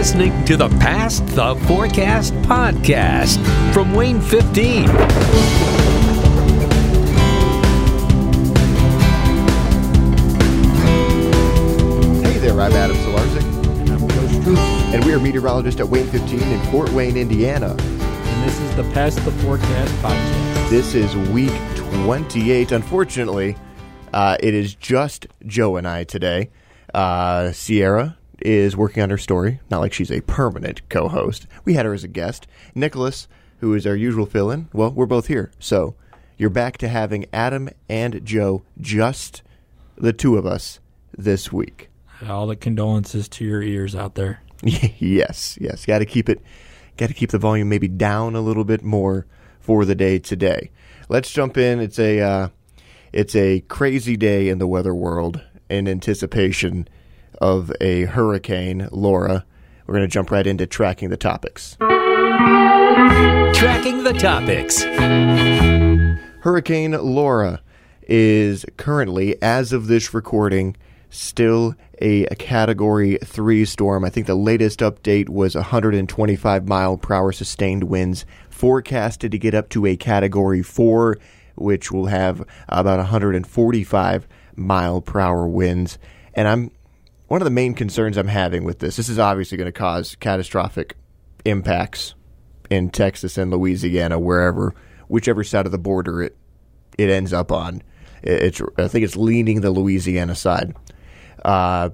listening to the Past the Forecast podcast from WANE 15. Hey there, I'm Adam Solarzik. And I'm Coach Truth. And we are meteorologists at WANE 15 in Fort Wayne, Indiana. And this is the Past the Forecast podcast. This is week 28. Unfortunately, uh, it is just Joe and I today. Uh, Sierra is working on her story. Not like she's a permanent co host. We had her as a guest. Nicholas, who is our usual fill in, well, we're both here. So you're back to having Adam and Joe, just the two of us, this week. All the condolences to your ears out there. yes, yes. Got to keep it. Got to keep the volume maybe down a little bit more for the day today. Let's jump in. It's a uh, it's a crazy day in the weather world in anticipation of a hurricane, Laura. We're going to jump right into tracking the topics. Tracking the topics. Hurricane Laura is currently, as of this recording, still a, a, category 3 storm. I think the latest update was 125 mile per hour sustained winds, forecasted to get up to a category 4, which will have about 145 mile per hour winds. And I'm one of the main concerns I'm having with this. This is obviously going to cause catastrophic impacts in Texas and Louisiana, wherever, whichever side of the border it it ends up on. It's I think it's leaning the Louisiana side. Uh,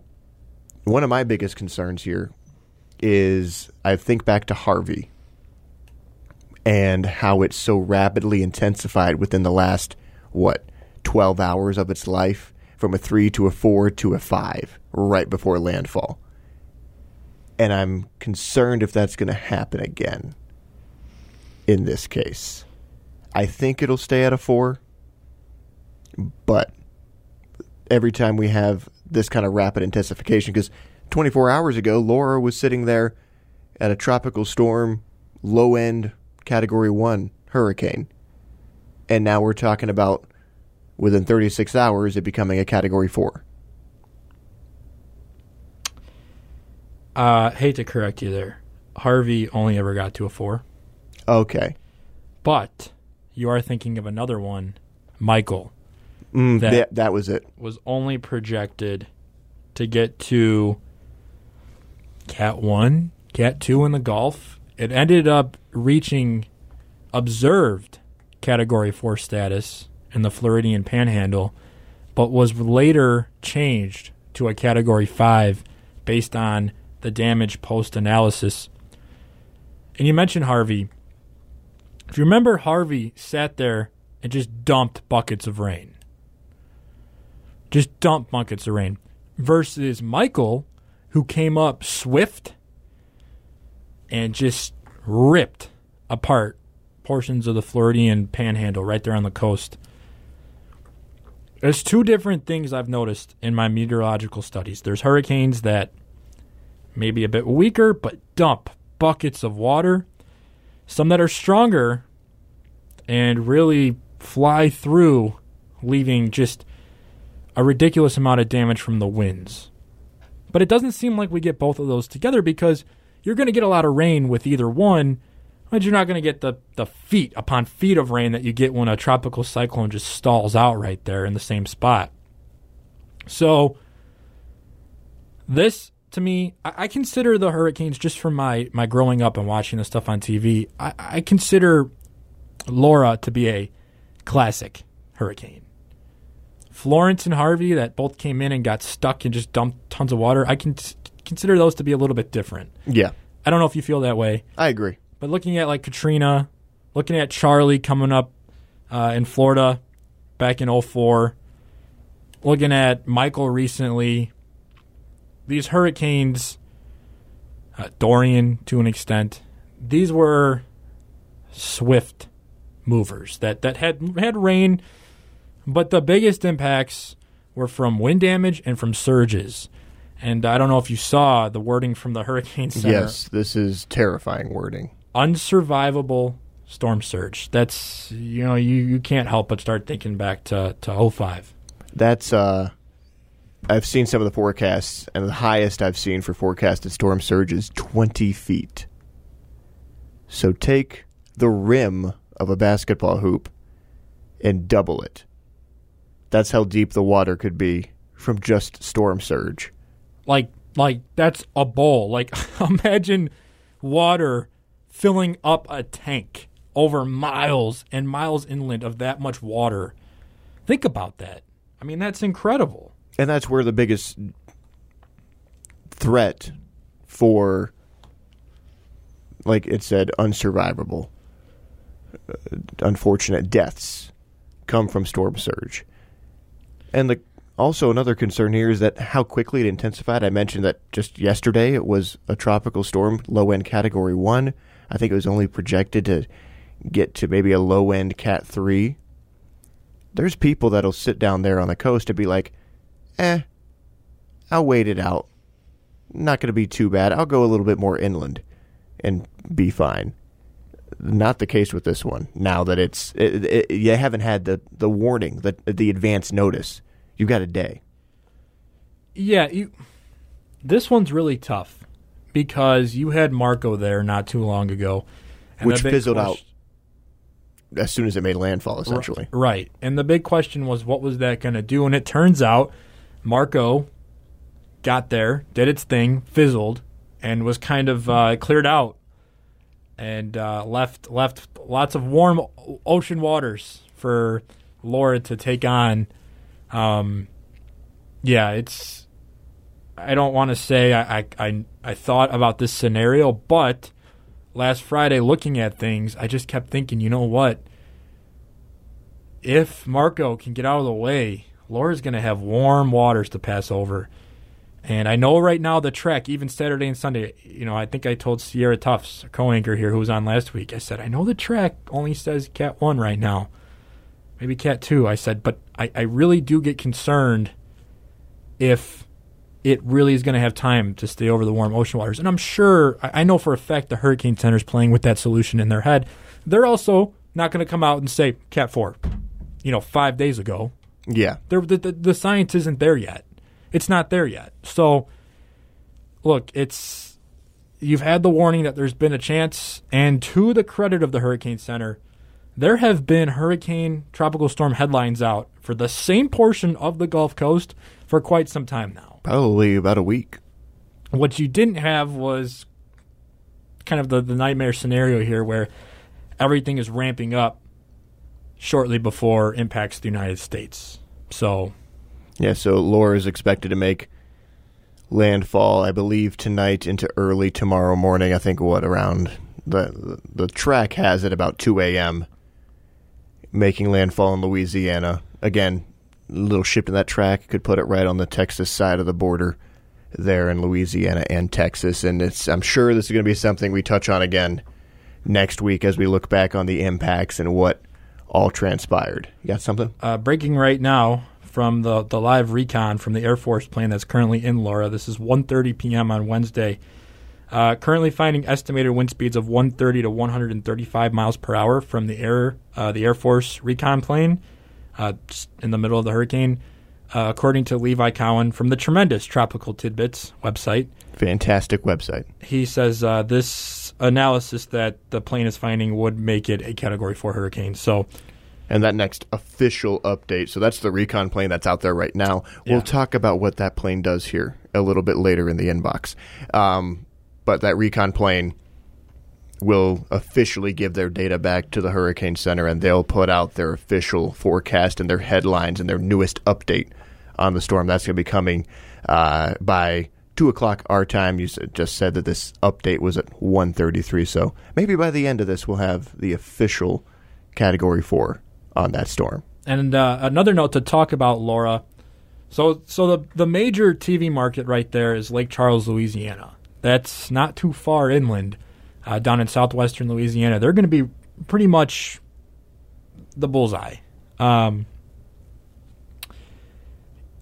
one of my biggest concerns here is I think back to Harvey and how it so rapidly intensified within the last what 12 hours of its life from a 3 to a 4 to a 5 right before landfall. And I'm concerned if that's going to happen again in this case. I think it'll stay at a 4 but every time we have this kind of rapid intensification, because 24 hours ago, Laura was sitting there at a tropical storm, low end category one hurricane. And now we're talking about within 36 hours it becoming a category four. Uh, hate to correct you there. Harvey only ever got to a four. Okay. But you are thinking of another one, Michael. Mm, that, that, that was it. Was only projected to get to Cat 1, Cat 2 in the Gulf. It ended up reaching observed Category 4 status in the Floridian Panhandle, but was later changed to a Category 5 based on the damage post analysis. And you mentioned Harvey. If you remember, Harvey sat there and just dumped buckets of rain just dumped buckets of rain. Versus Michael, who came up swift and just ripped apart portions of the Floridian panhandle right there on the coast. There's two different things I've noticed in my meteorological studies. There's hurricanes that may be a bit weaker, but dump buckets of water. Some that are stronger and really fly through, leaving just a ridiculous amount of damage from the winds. But it doesn't seem like we get both of those together because you're going to get a lot of rain with either one, but you're not going to get the, the feet upon feet of rain that you get when a tropical cyclone just stalls out right there in the same spot. So, this to me, I, I consider the hurricanes just from my, my growing up and watching the stuff on TV. I, I consider Laura to be a classic hurricane. Florence and Harvey that both came in and got stuck and just dumped tons of water, I can t- consider those to be a little bit different. Yeah. I don't know if you feel that way. I agree. But looking at like Katrina, looking at Charley coming up uh, in Florida back in 04, looking at Michael recently, these hurricanes, uh, Dorian to an extent, these were swift movers that, that had had rain but the biggest impacts were from wind damage and from surges. And I don't know if you saw the wording from the Hurricane Center. Yes, this is terrifying wording. Unsurvivable storm surge. That's you know you, you can't help but start thinking back to to 05. That's uh I've seen some of the forecasts, and the highest I've seen for forecasted storm surge is 20 feet. So take the rim of a basketball hoop and double it. That's how deep the water could be from just storm surge. Like like that's a bowl. Like imagine water filling up a tank over miles and miles inland of that much water. Think about that. I mean, that's incredible. And that's where the biggest threat for, like it said, unsurvivable, uh, unfortunate deaths come from storm surge. And the also another concern here is that how quickly it intensified. I mentioned that just yesterday it was a tropical storm, low end category one. I think it was only projected to get to maybe a low end cat three. There's people that'll sit down there on the coast and be like, eh, I'll wait it out. Not going to be too bad. I'll go a little bit more inland and be fine. Not the case with this one. Now that it's it, it, you haven't had the the warning, the the advance notice. You've got a day. Yeah, you. This one's really tough because you had Marco there not too long ago, and which fizzled ques- out as soon as it made landfall. Essentially, Right. And the big question was, what was that going to do? And it turns out Marco got there, did its thing, fizzled, and was kind of uh, cleared out and uh, left left lots of warm ocean waters for Laura to take on. Um, yeah, it's. I don't want to say I, I, I, thought about this scenario, but last Friday looking at things, I just kept thinking, you know what? If Marco can get out of the way, Laura's going to have warm waters to pass over. And I know right now the track, even Saturday and Sunday, you know, I think I told Sierra Tufts, a co-anchor here who was on last week, I said, I know the track only says Cat 1 right now. Maybe Cat 2. I said, but I, I really do get concerned if it really is going to have time to stay over the warm ocean waters. And I'm sure, I know for a fact the Hurricane Center is playing with that solution in their head. They're also not going to come out and say Cat 4, you know, five days ago. yeah. The, the, the science isn't there yet. It's not there yet. So, look, it's you've had the warning that there's been a chance, and to the credit of the Hurricane Center, there have been hurricane tropical storm headlines out for the same portion of the Gulf Coast for quite some time now. Probably about a week. What you didn't have was kind of the, the nightmare scenario here where everything is ramping up shortly before impacts the United States. So Yeah, so Laura is expected to make landfall, I believe, tonight into early tomorrow morning. I think what around the the track has it about two a.m. Making landfall in Louisiana again. Little shift in that track could put it right on the Texas side of the border there in Louisiana and Texas, and it's. I'm sure this is going to be something we touch on again next week as we look back on the impacts and what all transpired. You got something? uh, breaking right now from the, the live recon from the Air Force plane that's currently in Laura. This is 1.30 p.m. on Wednesday. Uh, currently finding estimated wind speeds of 130 to 135 miles per hour from the air uh, the Air Force recon plane uh, in the middle of the hurricane, uh, according to Levi Cowan from the tremendous Tropical Tidbits website. Fantastic website. He says uh, this analysis that the plane is finding would make it a Category 4 hurricane. So and that next official update. So that's the recon plane that's out there right now. Yeah. We'll talk about what that plane does here a little bit later in the inbox. Um, but that recon plane will officially give their data back to the Hurricane Center, and they'll put out their official forecast and their headlines and their newest update on the storm. That's going to be coming uh, by two o'clock our time. You just said that this update was at one thirty-three, so maybe by the end of this, we'll have the official Category Four on that storm. And uh, another note to talk about Laura. So, so the the major TV market right there is Lake Charles, Louisiana. That's not too far inland, uh, down in southwestern Louisiana. They're going to be pretty much the bullseye. Um,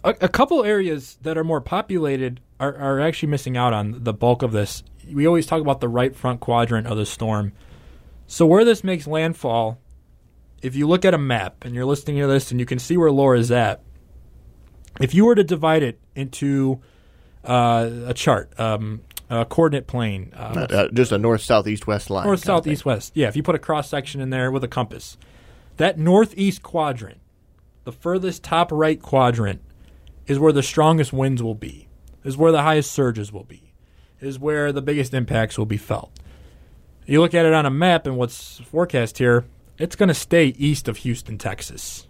a, a couple areas that are more populated are, are actually missing out on the bulk of this. We always talk about the right front quadrant of the storm. So where this makes landfall if you look at a map and you're listening to this and you can see where Laura's at, if you were to divide it into uh, a chart, um, a coordinate plane, uh, Uh, just a north, south, east, west line. North, south, east, west. Yeah, if you put a cross section in there with a compass, that northeast quadrant, the furthest top right quadrant, is where the strongest winds will be, is where the highest surges will be, is where the biggest impacts will be felt. You look at it on a map and what's forecast here, it's going to stay east of Houston, Texas.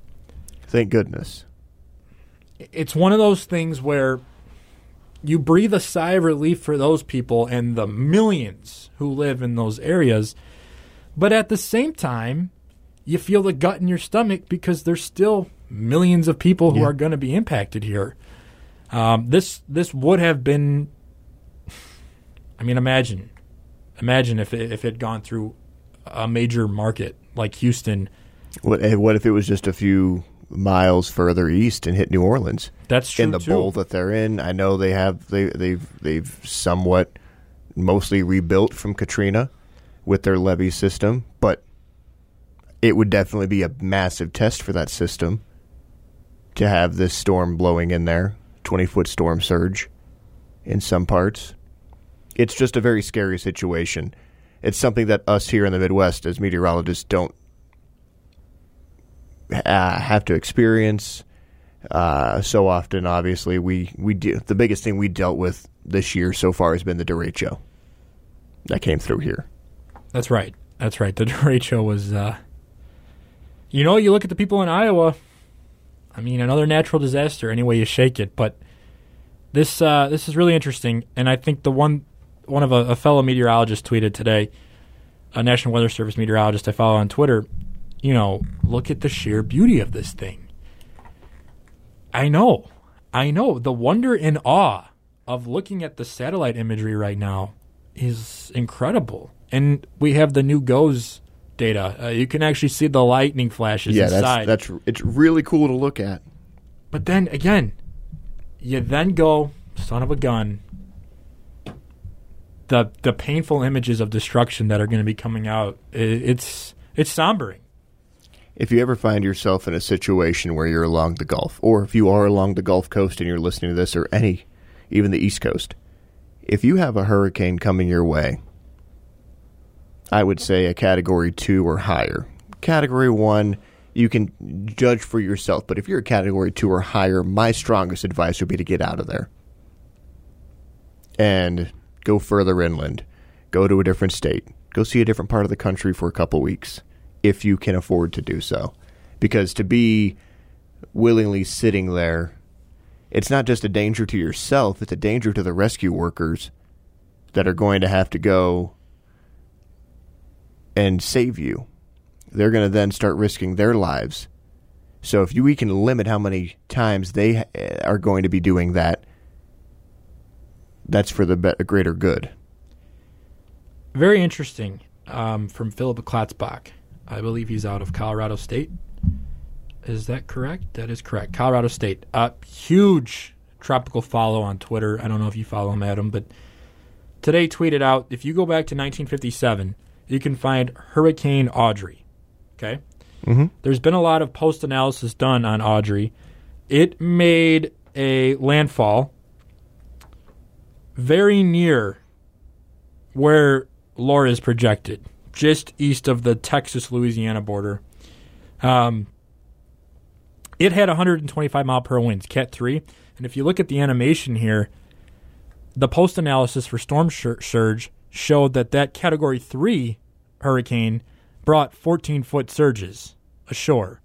Thank goodness. It's one of those things where you breathe a sigh of relief for those people and the millions who live in those areas. But at the same time, you feel the gut in your stomach because there's still millions of people who Yeah. are going to be impacted here. Um, this this would have been. I mean, imagine, imagine if it, if it had gone through a major market like Houston. What, eh, what if it was just a few miles further east and hit New Orleans? That's true in the too. bowl that they're in. I know they have they they've they've somewhat mostly rebuilt from Katrina with their levee system, but it would definitely be a massive test for that system to have this storm blowing in there, twenty foot storm surge in some parts. It's just a very scary situation. It's something that us here in the Midwest as meteorologists don't uh, have to experience uh, so often. Obviously, we we de- the biggest thing we dealt with this year so far has been the derecho that came through here. That's right. That's right. The derecho was. Uh, you know, you look at the people in Iowa. I mean, another natural disaster. Any way you shake it, but this uh, this is really interesting, and I think the one one of a, a fellow meteorologist tweeted today, a National Weather Service meteorologist I follow on Twitter. You know, look at the sheer beauty of this thing. I know, I know. The wonder and awe of looking at the satellite imagery right now is incredible. And we have the new GOES data. Uh, you can actually see the lightning flashes yeah, inside. that's that's it's really cool to look at. but then again, you then go, son of a gun. The the painful images of destruction that are going to be coming out. i it's it's sombering. If you ever find yourself in a situation where you're along the Gulf, or if you are along the Gulf Coast and you're listening to this, or any, even the East Coast, if you have a hurricane coming your way, I would say a category two or higher. Category one, you can judge for yourself, but if you're a category two or higher, my strongest advice would be to get out of there and go further inland, go to a different state, go see a different part of the country for a couple weeks if you can afford to do so. Because to be willingly sitting there, it's not just a danger to yourself, it's a danger to the rescue workers that are going to have to go and save you. They're going to then start risking their lives. So if you, we can limit how many times they uh, are going to be doing that, that's for the be- greater good. Very interesting um, from Philip Klotzbach. I believe he's out of Colorado State. Is that correct? That is correct. Colorado State. Uh, huge tropical follow on Twitter. I don't know if you follow him, Adam, but today tweeted out if you go back to 1957, you can find Hurricane Audrey. Okay? Mm-hmm. There's been a lot of post analysis done on Audrey. It made a landfall very near where Laura is projected, just east of the Texas Louisiana border. Um, it had 125 mile per hour winds, Cat 3. And if you look at the animation here, the post analysis for storm sur- surge showed that that Category 3 hurricane brought 14 foot surges ashore.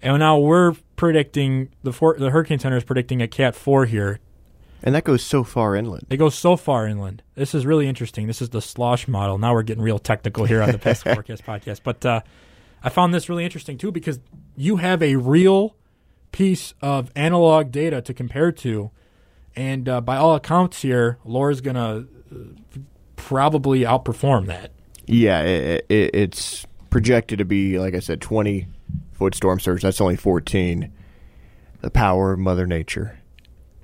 And now we're predicting, the, for- the Hurricane Center is predicting a Cat 4 here And that goes so far inland. It goes so far inland. This is really interesting. This is the slosh model. Now we're getting real technical here on the Past Forecast podcast. But uh, I found this really interesting too because you have a real piece of analog data to compare to, and uh, by all accounts here, Laura's gonna uh, probably outperform that. Yeah, it, it, it's projected to be, like I said, 20 foot storm surge. That's only 14. The power of Mother Nature.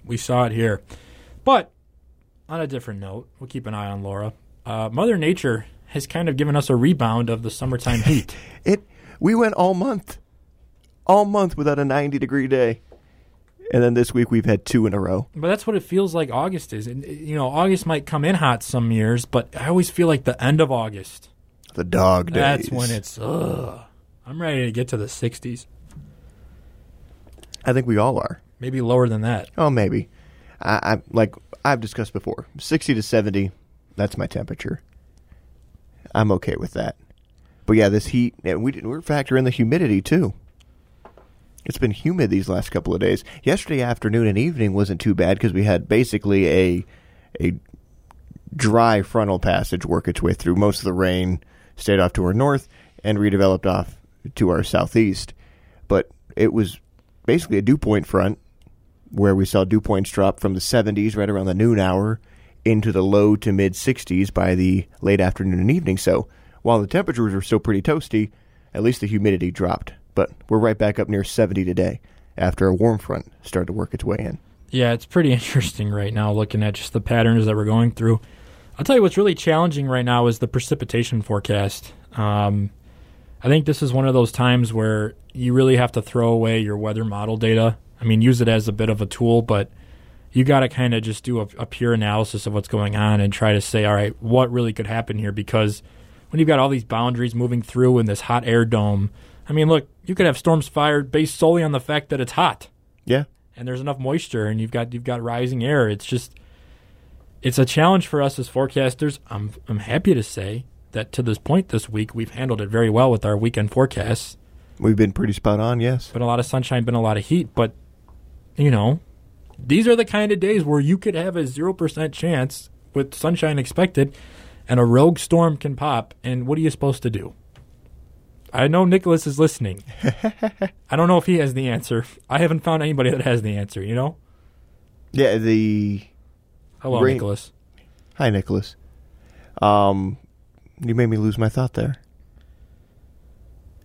We saw it here. But on a different note, we'll keep an eye on Laura. Uh, Mother Nature has kind of given us a rebound of the summertime heat. It. We went all month, all month without a 90 degree day. And then this week we've had two in a row. But that's what it feels like August is. And, you know, August might come in hot some years, but I always feel like the end of August. The dog days. That's when it's, ugh. I'm ready to get to the 60s. I think we all are. Maybe lower than that. Oh, maybe. I, I like I've discussed before. Sixty to seventy, that's my temperature. I'm okay with that. But yeah, this heat, and we didn't. We're factoring the humidity too. It's been humid these last couple of days. Yesterday afternoon and evening wasn't too bad because we had basically a a dry frontal passage work its way through. Most of the rain stayed off to our north and redeveloped off to our southeast. But it was basically a dew point front where we saw dew points drop from the 70s right around the noon hour into the low to mid 60s by the late afternoon and evening. So while the temperatures were still pretty toasty, at least the humidity dropped. But we're right back up near 70 today after a warm front started to work its way in. Yeah, it's pretty interesting right now looking at just the patterns that we're going through. I'll tell you what's really challenging right now is the precipitation forecast. Um, I think this is one of those times where you really have to throw away your weather model data. I mean, use it as a bit of a tool, but you got to kind of just do a, a, pure analysis of what's going on and try to say, all right, what really could happen here? Because when you've got all these boundaries moving through in this hot air dome, I mean, look, you could have storms fired based solely on the fact that it's hot. Yeah. And there's enough moisture, and you've got you've got rising air. It's just it's a challenge for us as forecasters. I'm I'm happy to say that to this point this week we've handled it very well with our weekend forecasts. We've been pretty spot on, yes. Been a lot of sunshine, been a lot of heat, but you know, these are the kind of days where you could have a 0% chance with sunshine expected and a rogue storm can pop and what are you supposed to do? I know Nicholas is listening. I don't know if he has the answer. I haven't found anybody that has the answer, you know? Yeah, the Hello, rain- Nicholas. Hi, Nicholas. Um, you made me lose my thought there.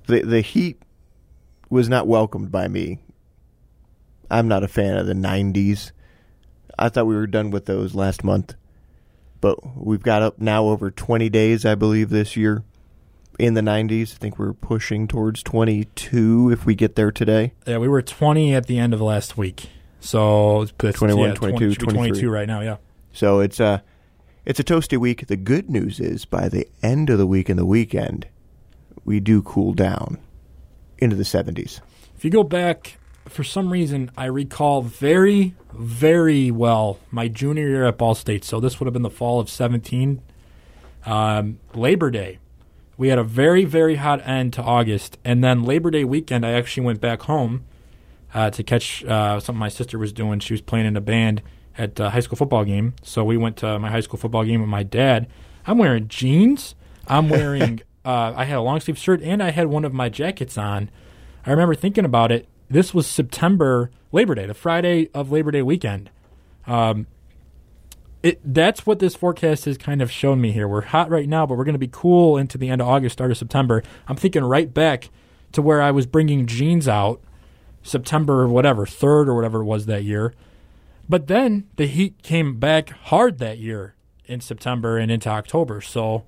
The the heat was not welcomed by me. I'm not a fan of the 90s. I thought we were done with those last month, but we've got up now over 20 days, I believe, this year in the 90s. I think we're pushing towards 22 if we get there today. Yeah, we were 20 at the end of last week. So it's 21, yeah, 22, 20, 22 right now, yeah. So it's a it's a toasty week. The good news is by the end of the week and the weekend, we do cool down into the 70s. If you go back for some reason I recall very very well my junior year at Ball State. So this would have been the fall of 17 um, Labor Day we had a very very hot end to August, and then Labor Day weekend, I actually went back home uh, to catch uh, something my sister was doing. She was playing in a band at a high school football game, so we went to my high school football game with my dad. I'm wearing jeans. I'm wearing. uh, I had a long sleeve shirt, and I had one of my jackets on. I remember thinking about it. This was September Labor Day, the Friday of Labor Day weekend. Um, it that's what this forecast has kind of shown me here. We're hot right now, but we're going to be cool into the end of August, start of September. I'm thinking right back to where I was bringing jeans out September or whatever, 3rd or whatever it was that year. But then the heat came back hard that year in September and into October. So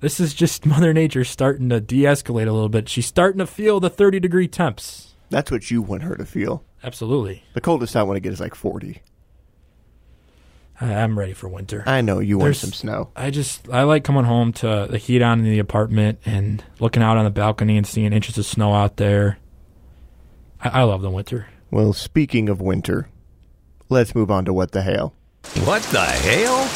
this is just Mother Nature starting to de escalate a little bit. She's starting to feel the 30 degree temps. That's what you want her to feel. Absolutely. The coldest I want to get is like 40. I'm ready for winter. I know you want some snow. I just I like coming home to the heat on in the apartment and looking out on the balcony and seeing inches of snow out there. I, I love the winter. Well, speaking of winter, let's move on to what the hail. What the hail?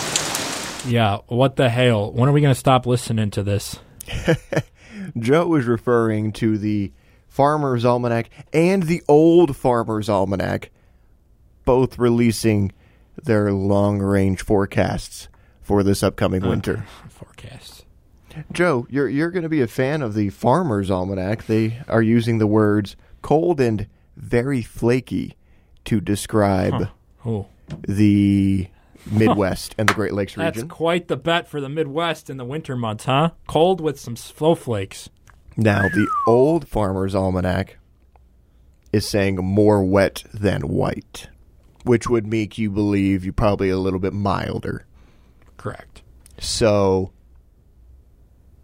Yeah, what the hail? When are we going to stop listening to this? Joe was referring to the Farmer's Almanac and the Old Farmer's Almanac, both releasing their long range forecasts for this upcoming uh, winter. Forecasts. Joe, you're you're going to be a fan of the Farmer's Almanac. They are using the words cold and very flaky to describe huh. oh. the Midwest and the Great Lakes region. That's quite the bet for the Midwest in the winter months, huh? Cold with some snowflakes. Now, the old Farmer's Almanac is saying more wet than white which would make you believe you're probably a little bit milder. Correct. So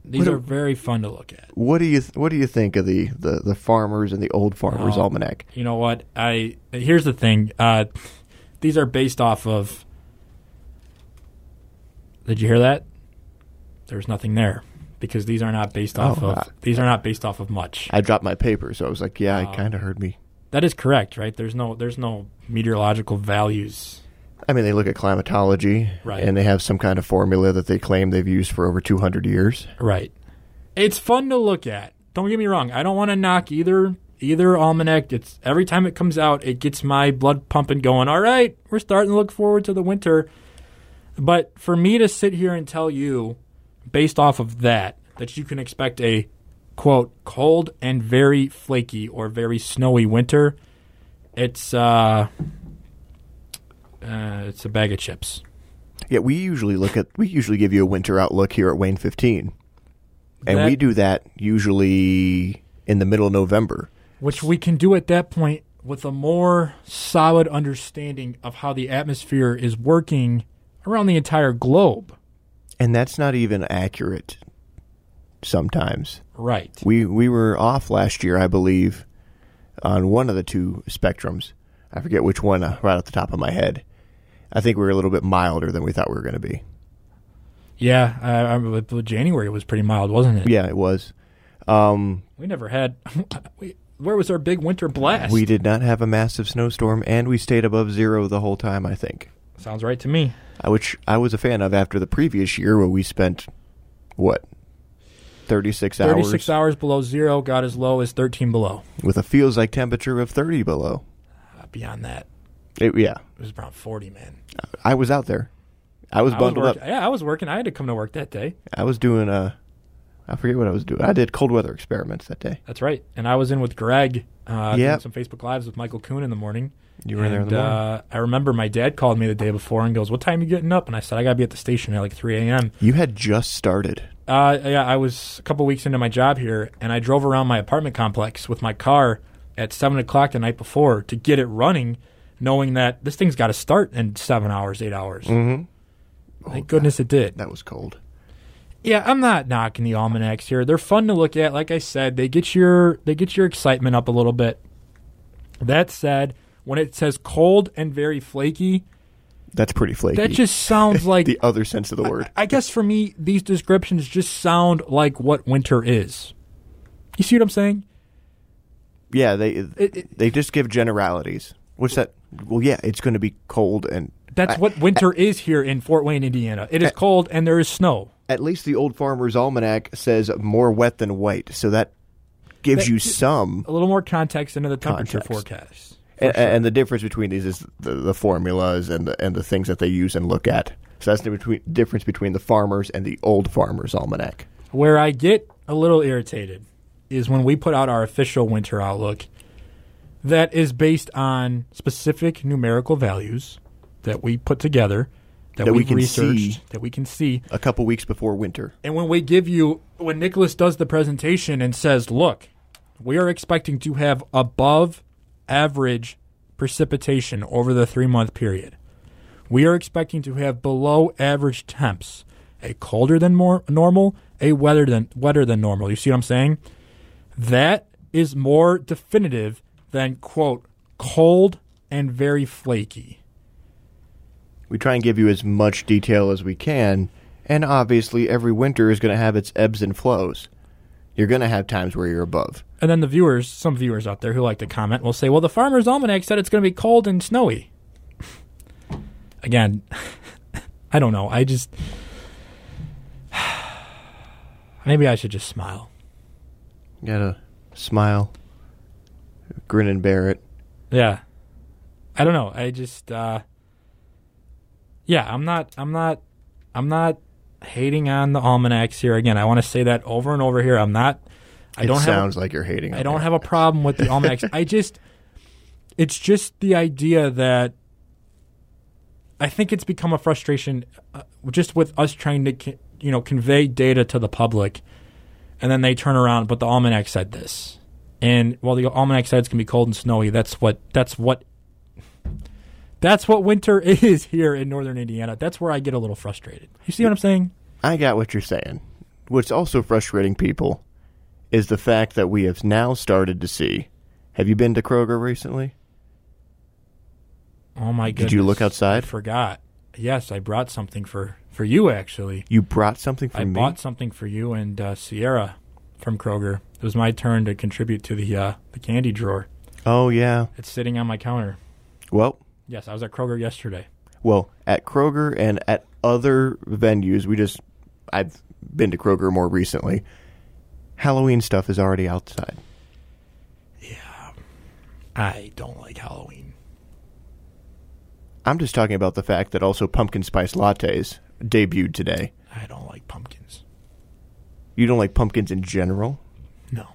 These are very fun to look at. What do you th- What do you think of the the, the farmers and the old farmers Oh. almanac? You know what? I here's the thing. Uh, these are based off of. Did you hear that? There's nothing there because these are not based oh, off Oh, of. These are not based off of much. I dropped my paper, so I was like, yeah, Oh. Uh, I kind of heard me. That is correct, right? There's no there's no meteorological values. I mean, they look at climatology, Right. and they have some kind of formula that they claim they've used for over 200 years. Right. It's fun to look at. Don't get me wrong. I don't want to knock either either almanac. It's every time it comes out, it gets my blood pumping going. All right, we're starting to look forward to the winter. But for me to sit here and tell you based off of that that you can expect a quote cold and very flaky or very snowy winter, it's uh uh, it's a bag of chips. Yeah, we usually look at we usually give you a winter outlook here at WANE 15, and That- we do that usually in the middle of November. which we can do at that point with a more solid understanding of how the atmosphere is working around the entire globe. And that's not even accurate sometimes. Right. We we were off last year, I believe, on one of the two spectrums. I forget which one uh, right off the top of my head. I think we were a little bit milder than we thought we were going to be. Yeah, I, I, January was pretty mild, wasn't it? Yeah, it was. Um, We never had. we, where was our big winter blast? we did not have a massive snowstorm, and we stayed above zero the whole time. I think, Sounds right to me. Which I was a fan of after the previous year where we spent what thirty six hours 36 hours below zero, got as low as 13 below. with a feels like temperature of thirty below. Uh, beyond that, It, yeah, it was around 40, man. I was out there. I was I was bundled work- up. Yeah, I was working. I had to come to work that day. I was doing uh I forget what I was doing. I did cold weather experiments that day. That's right. And I was in with Greg, uh, Yep. doing some Facebook Lives with Michael Kuhn in the morning. You were in there in the morning. Uh, I remember my dad called me the day before and goes, "What time are you getting up?" And I said, "I gotta be at the station at like 3 a.m." you had just started. Uh, yeah, I was a couple weeks into my job here, and I drove around my apartment complex with my car at seven o'clock the night before to get it running, knowing that this thing's got to start in seven hours, eight hours. Mm-hmm. Thank goodness it did. That was cold. Yeah, I'm not knocking the almanacs here. They're fun to look at. Like I said, they get your they get your excitement up a little bit. That said, when it says cold and very flaky, That's pretty flaky. that just sounds like the other sense of the word. I guess for me, these descriptions just sound like what winter is. You see what I'm saying? yeah, they It, it, they just give generalities. What's that? Well, yeah, it's going to be cold and that's I- what winter is here in Fort Wayne, Indiana. It is cold and there is snow. At least the old farmer's almanac says more wet than white, so that gives That- you some. A little more context into the temperature Context. forecast. for And, sure. and the difference between these is the, the formulas and the, and the things that they use and look at. So that's the between, difference between the farmers and the old farmer's almanac. Where I get a little irritated is when we put out our official winter outlook that is based on specific numerical values that we put together, that, That we can see. that we can see. A couple weeks before winter. And when we give you, when Nicholas does the presentation and says, look, we are expecting to have above average precipitation over the three month period. We are expecting to have below average temps, a colder than more normal, a wetter than wetter than normal. You see what I'm saying? That is more definitive than quote cold and very flaky. We try and give you as much detail as we can, and obviously every winter is going to have its ebbs and flows. You're going to have times where you're above. And then the viewers, some viewers out there who like to comment, will say, "Well, the Farmer's Almanac said it's going to be cold and snowy." Again, I don't know. I just maybe I should just smile. You gotta smile, grin and bear it. Yeah, I don't know. I just, uh, yeah, I'm not, I'm not, I'm not hating on the almanacs here. Again, I want to say that over and over here. I'm not. I it don't have. sounds like you're hating. I don't have a problem with the almanacs. I just, it's just the idea that I think it's become a frustration, uh, just with us trying to, you know, convey data to the public, and then they turn around, but the almanac said this, and while the almanac said it's gonna be cold and snowy, that's what that's what that's what winter is here in northern Indiana. That's where I get a little frustrated. You see what I'm saying? I got what you're saying. what's also frustrating people is the fact that we have now started to see. Have you been to Kroger recently? Oh my goodness! Did you look outside? I forgot. Yes, I brought something for for you. Actually, You brought something for I me. I bought something for you and uh, Sierra from Kroger. It was my turn to contribute to the uh, the candy drawer. oh yeah. It's sitting on my counter. Well, Yes, I was at Kroger yesterday. well, at Kroger and at other venues, we just I've been to Kroger more recently. Halloween stuff is already outside. Yeah. I don't like Halloween. I'm just talking about the fact that also pumpkin spice lattes debuted today. I don't like pumpkins. You don't like pumpkins in general? No.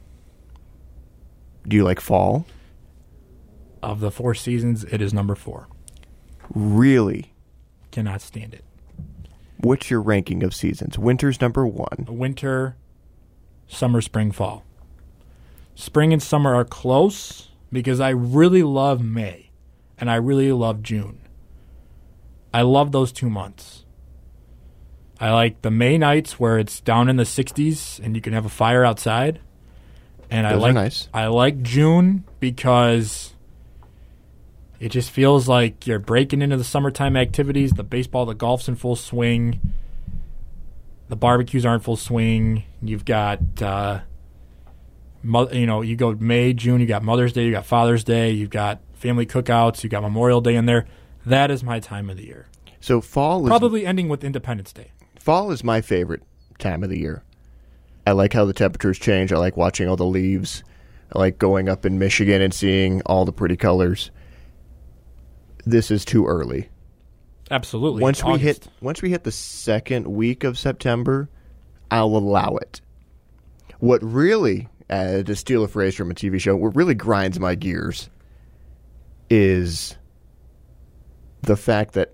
Do you like fall? Of the four seasons, it is number four. Really? Cannot stand it. What's your ranking of seasons? Winter's number one. Winter, summer, spring, fall. Spring and summer are close because I really love May and I really love June. I love those two months. I like the May nights where it's down in the 60s and you can have a fire outside. And I Those are like nice. I like June because it just feels like you're breaking into the summertime activities. The baseball, the golf's in full swing. The barbecues are in full swing. You've got, uh, mo- you know, you go May, June. You got Mother's Day. You got Father's Day. You've got family cookouts. You got Memorial Day in there. That is my time of the year. So fall is Probably ending with Independence Day. fall is my favorite time of the year. I like how the temperatures change. I like watching all the leaves. I like going up in Michigan and seeing all the pretty colors. This is too early. Absolutely. once we hit once we hit the second week of September, I'll allow it. What really, uh, to steal a phrase from a TV show, what really grinds my gears is the fact that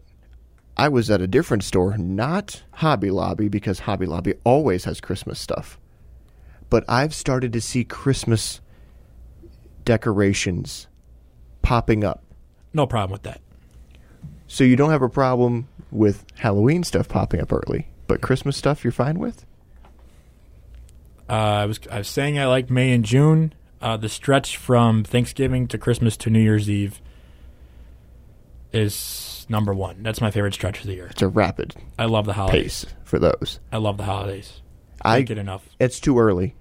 I was at a different store, not Hobby Lobby, because Hobby Lobby always has Christmas stuff. But I've started to see Christmas decorations popping up. No problem with that. So you don't have a problem with Halloween stuff popping up early, but Christmas stuff you're fine with? Uh, I was I was saying I like May and June. Uh, the stretch from Thanksgiving to Christmas to New Year's Eve is number one. That's my favorite stretch of the year. It's a rapid I love the holidays. pace for those. I love the holidays. I get enough. it's too early.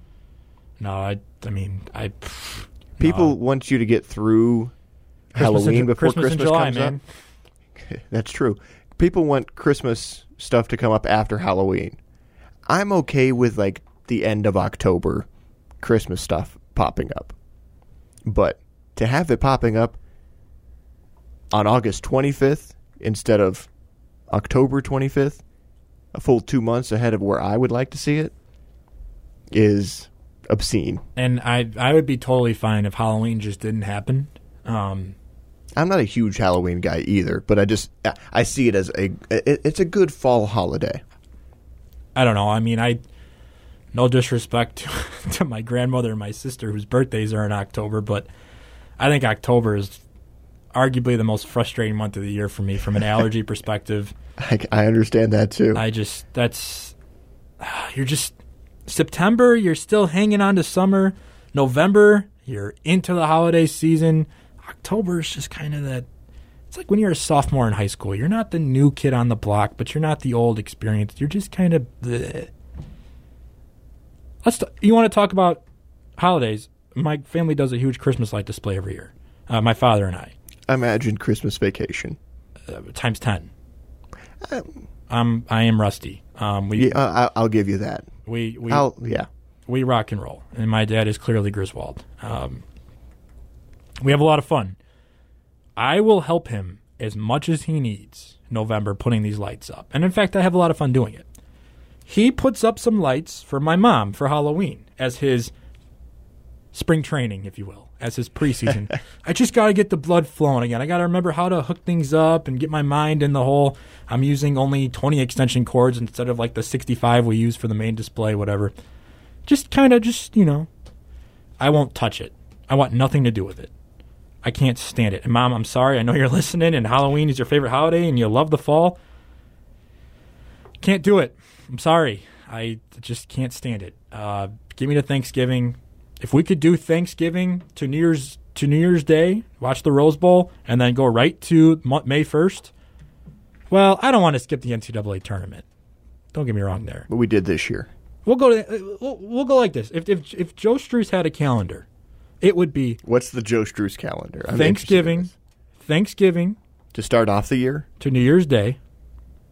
No, I I mean I People No. want you to get through Halloween in, before Christmas, Christmas, in July, comes man. up. That's true. People want Christmas stuff to come up after Halloween. I'm okay with like the end of October Christmas stuff popping up. But to have it popping up on August 25th instead of October 25th, a full 2 months ahead of where I would like to see it is obscene. And I I would be totally fine if Halloween just didn't happen. Um, I'm not a huge Halloween guy either, but I just I see it as a it's a good fall holiday. I don't know. I mean, I no disrespect to, to my grandmother and my sister whose birthdays are in October, but I think October is arguably the most frustrating month of the year for me from an allergy perspective. I, I understand that too. I just that's you're just September, you're still hanging on to summer. November, you're into the holiday season. October is just kind of that. It's like when you're a sophomore in high school. You're not the new kid on the block, but you're not the old experienced. You're just kind of the. Let's. T- you want to talk about holidays? My family does a huge Christmas light display every year. Uh, my father and I, Imagine Christmas vacation. uh, times ten. I'm. I am rusty. Um, we Yeah, I'll give you that. we we I'll yeah. we rock and roll, and my dad is clearly Griswold. Um, we have a lot of fun. I will help him as much as he needs November putting these lights up, and in fact, I have a lot of fun doing it. He puts up some lights for my mom for Halloween as his spring training, if you will, as his preseason. I just got to get the blood flowing again. I got to remember how to hook things up and get my mind in the whole. I'm using only 20 extension cords instead of like the 65 we use for the main display, whatever just kind of just you know i won't touch it i want nothing to do with it i can't stand it and mom i'm sorry i know you're listening and halloween is your favorite holiday and you love the fall can't do it i'm sorry I just can't stand it. Uh, give me to Thanksgiving. If we could do Thanksgiving to New Year's to New Year's Day, watch the Rose Bowl, and then go right to May first. Well, I don't want to skip the NCAA tournament. Don't get me wrong there. But we did this year. We'll go to we'll, we'll go like this. If if if Joe Struess had a calendar, it would be What's the Joe Struess calendar? I'm interested in Thanksgiving, this. Thanksgiving to start off the year. to New Year's Day.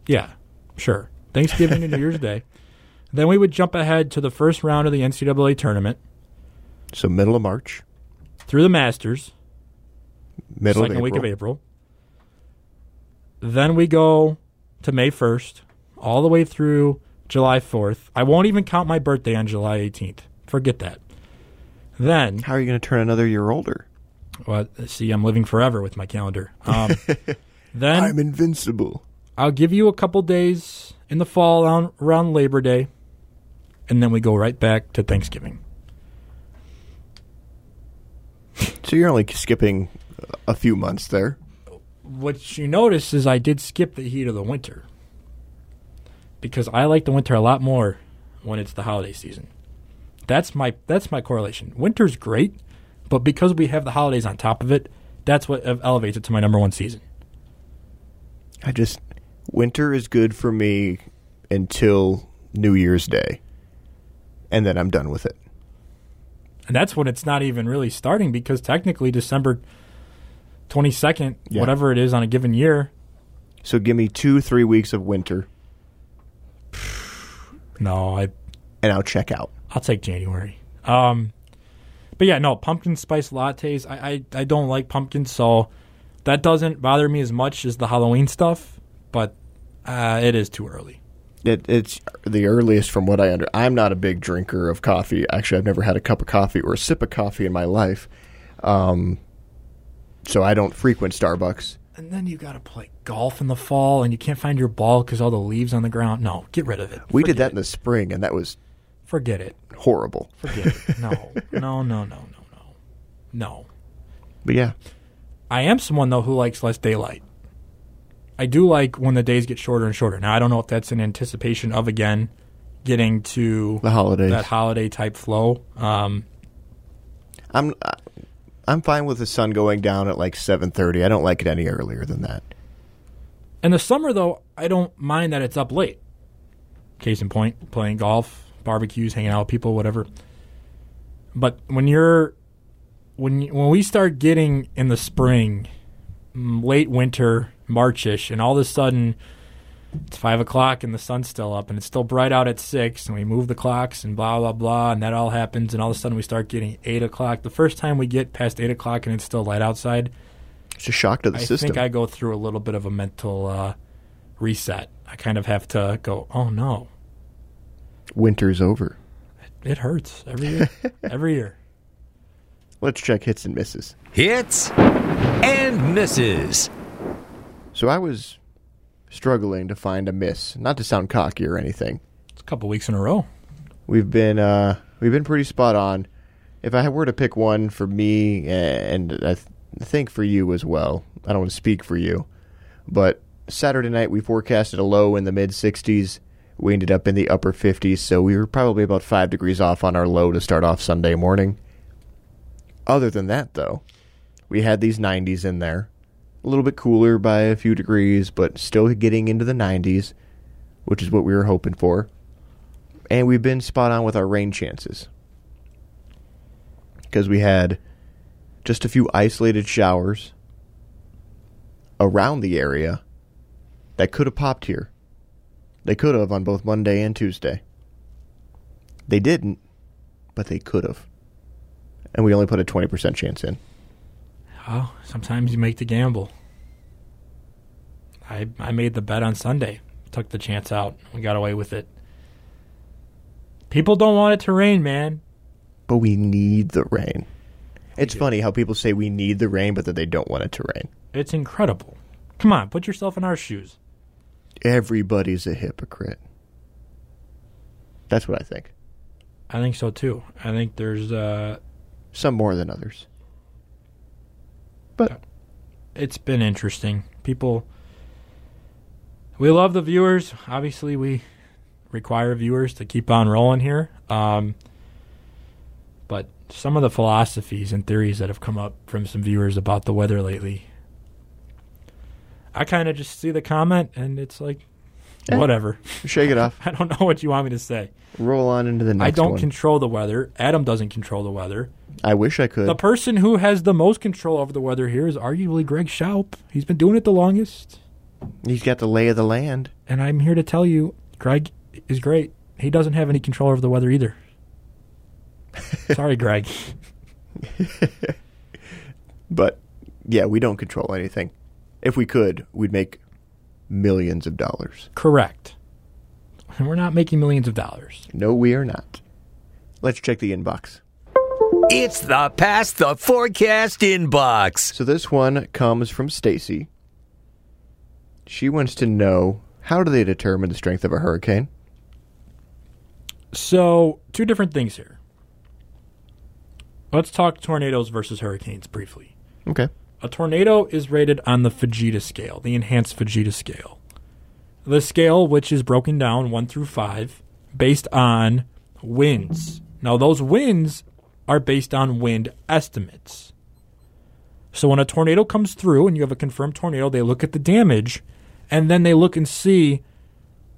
Yeah, sure. Thanksgiving to New Year's Day. Then we would jump ahead to the first round of the NCAA tournament So middle of March, through the Masters, middle second of April. week of April. Then we go to May 1st, all the way through July 4th. I won't even count my birthday on July 18th. Forget that. Then, How are you going to turn another year older? well, see, I'm living forever with my calendar. Um, then I'm invincible. I'll give you a couple days in the fall around, around Labor Day, and then we go right back to Thanksgiving. So you're only skipping a few months there. What you notice is I did skip the heat of the winter because I like the winter a lot more when it's the holiday season. That's my that's my correlation. Winter's great, but because we have the holidays on top of it, that's what uh, elevates it to my number one season. I just winter is good for me until New Year's Day, and then I'm done with it. And that's when it's not even really starting because technically December 22nd, Yeah. whatever it is on a given year, So give me two, three weeks of winter, no, I and I'll check out. I'll take January. Um, but yeah, no pumpkin spice lattes. I, I I don't like pumpkin, so that doesn't bother me as much as the Halloween stuff. But uh, it is too early. It, it's the earliest from what I under. I'm not a big drinker of coffee. Actually, I've never had a cup of coffee or a sip of coffee in my life. Um, so I don't frequent Starbucks. And then you got to play golf in the fall, and you can't find your ball because all the leaves on the ground. No, get rid of it. We did Forget that in the spring, and that was Forget it. horrible. Forget it. No, no, no, no, no, no, no. But yeah, I am someone though who likes less daylight. I do like when the days get shorter and shorter. Now I don't know if that's an anticipation of again getting to the holidays. that holiday type flow. Um, I'm I'm fine with the sun going down at like 7:30. I don't like it any earlier than that. in the summer though, I don't mind that it's up late. Case in point, playing golf, barbecues, hanging out with people, whatever. But when you're when you- when we start getting in the spring, mm, late winter, Marchish, and all of a sudden it's five o'clock and the sun's still up and it's still bright out at six, and we move the clocks and blah blah blah, and that all happens, and all of a sudden we start getting eight o'clock. The first time we get past eight o'clock and it's still light outside, It's a shock to the I system. I think I go through a little bit of a mental uh, reset. I kind of have to go, oh no, Winter's over. it hurts every year. every year. Let's check hits and misses. Hits and misses. So I was struggling to find a miss, not to sound cocky or anything. It's a couple weeks in a row. We've been uh, we've been pretty spot on. If I were to pick one for me, and I th- think for you as well, I don't want to speak for you, but Saturday night we forecasted a low in the mid 60s. We ended up in the upper 50s, so we were probably about five degrees off on our low to start off Sunday morning. Other than that, though, we had these 90s in there. A little bit cooler by a few degrees, but still getting into the 90s, which is what we were hoping for and we've been spot on with our rain chances because we had just a few isolated showers around the area that could have popped here. They could have on both Monday and Tuesday. They didn't, but they could have. And we only put a 20% chance in. Oh, sometimes you make the gamble. I I made the bet on Sunday. Took the chance out. We got away with it. People don't want it to rain, man. But we need the rain. It's funny how people say we need the rain, but that they don't want it to rain. It's incredible. Come on, put yourself in our shoes. Everybody's a hypocrite. That's what I think. I think so too. I think there's uh Some more than others. But it's been interesting. People we love the viewers. Obviously we require viewers to keep on rolling here. Um, but some of the philosophies and theories that have come up from some viewers about the weather lately, I kind of just see the comment and it's like, Eh. whatever. Shake it off. I don't know what you want me to say. Roll on into the next I don't one. control the weather. Adam doesn't control the weather. I wish I could. The person who has the most control over the weather here is arguably Greg Schaup. He's been doing it the longest. He's got the lay of the land. And I'm here to tell you, Greg is great. He doesn't have any control over the weather either. Sorry, Greg. But yeah, we don't control anything. If we could, we'd make millions of dollars. Correct. And we're not making millions of dollars. No, we are not. Let's check the inbox. It's the Past the Forecast inbox. So this one comes from Stacy. She wants to know how do they determine the strength of a hurricane? So, two different things here. Let's talk tornadoes versus hurricanes briefly. Okay. A tornado is rated on the Fujita scale, the enhanced Fujita scale. The scale, which is broken down 1 through 5, based on winds. Now, those winds are based on wind estimates. So, when a tornado comes through and you have a confirmed tornado, they look at the damage and then they look and see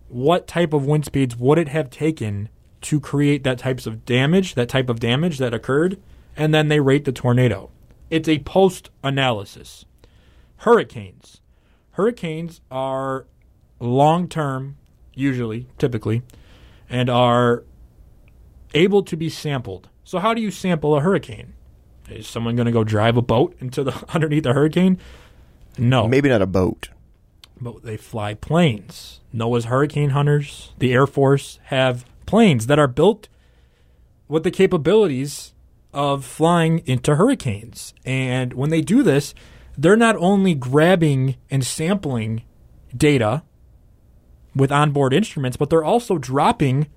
what type of wind speeds would it have taken to create that types of damage, that type of damage that occurred, and then they rate the tornado. It's a post analysis. Hurricanes. Hurricanes are long term, usually, typically, and are able to be sampled. So how do you sample a hurricane? Is someone going to go drive a boat into the underneath a hurricane? No. Maybe not a boat. But they fly planes. NOAA's hurricane hunters, the Air Force have planes that are built with the capabilities of flying into hurricanes. And when they do this, they're not only grabbing and sampling data with onboard instruments, but they're also dropping.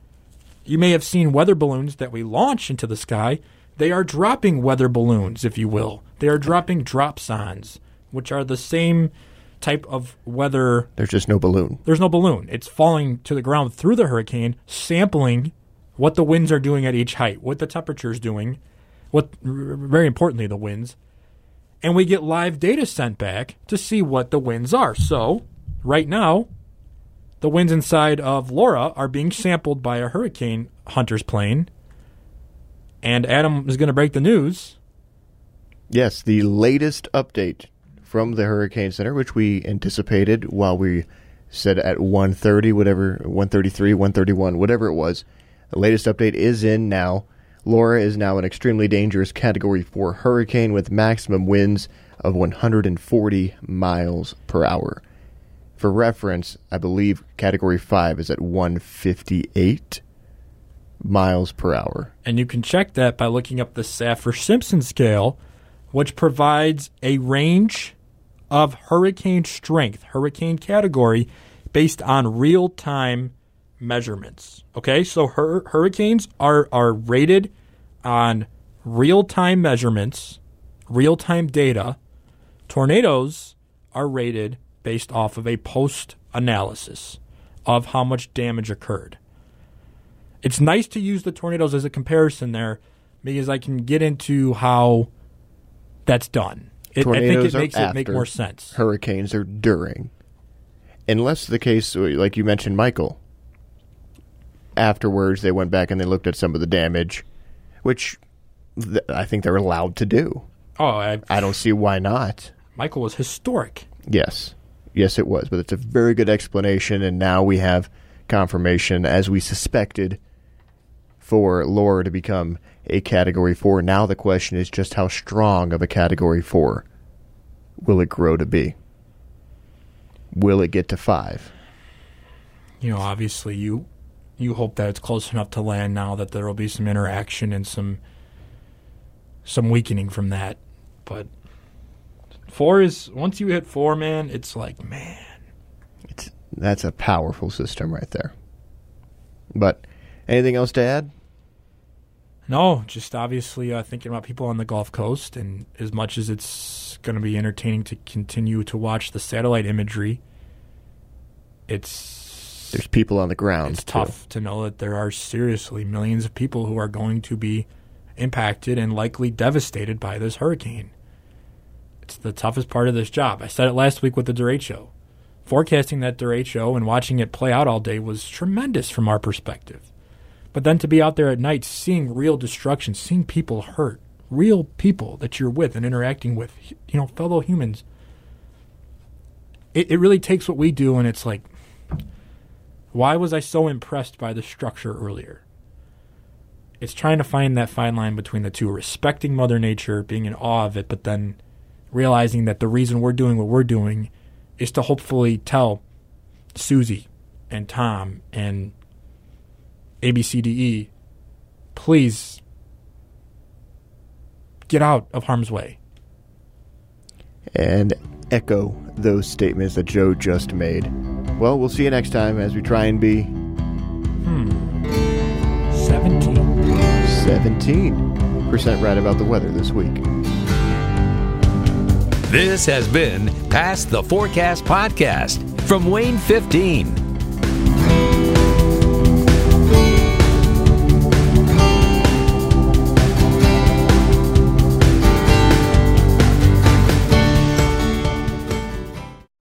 You may have seen weather balloons that we launch into the sky. They are dropping weather balloons, if you will. They are dropping dropsondes, which are the same type of weather. There's just no balloon. There's no balloon. It's falling to the ground through the hurricane, sampling what the winds are doing at each height, what the temperature is doing, what very importantly the winds, and we get live data sent back to see what the winds are. So, right now, the winds inside of Laura are being sampled by a hurricane hunter's plane, and Adam is going to break the news. Yes, the latest update from the Hurricane Center, which we anticipated while we said at 130, whatever, 133, 131, whatever it was. The latest update is in now. Laura is now an extremely dangerous Category 4 hurricane with maximum winds of 140 miles per hour. For reference, I believe Category 5 is at 158 miles per hour. And you can check that by looking up the Saffir Simpson scale, which provides a range of hurricane strength, hurricane category, based on real time measurements. Okay, so hur- hurricanes are, are rated on real time measurements, real time data. Tornadoes are rated based off of a post analysis of how much damage occurred. It's nice to use the tornadoes as a comparison there because I can get into how that's done. It, I think Tornadoes it makes it make after. more sense. hurricanes are during. Unless the case, like you mentioned, Michael. Afterwards, they went back and they looked at some of the damage, which th- I think they're allowed to do. Oh, I, I don't see why not. Michael was historic. Yes. Yes, it was. But it's a very good explanation, and now we have confirmation, as we suspected, for Laura to become a Category 4. Now the question is just how strong of a Category 4 will it grow to be? Will it get to 5? You know, obviously you you hope that it's close enough to land now that there will be some interaction and some some weakening from that. But four is once you hit four, man, it's like man. It's, that's a powerful system right there. But anything else to add? No, just obviously uh, thinking about people on the Gulf Coast, and as much as it's going to be entertaining to continue to watch the satellite imagery, it's There's people on the ground. it's too. tough to know that there are seriously millions of people who are going to be impacted and likely devastated by this hurricane. It's the toughest part of this job. I said it last week with the derecho. Forecasting that derecho and watching it play out all day was tremendous from our perspective. But then to be out there at night seeing real destruction, seeing people hurt, real people that you're with and interacting with, you know, fellow humans, it, it really takes what we do and it's like, why was I so impressed by the structure earlier? It's trying to find that fine line between the two, respecting Mother Nature, being in awe of it, but then realizing that the reason we're doing what we're doing is to hopefully tell Susie and Tom and ABCDE, please get out of harm's way. and echo those statements that Joe just made. Well, we'll see you next time as we try and be hmm. 17. 17% right about the weather this week. This has been Past the Forecast Podcast from WANE 15.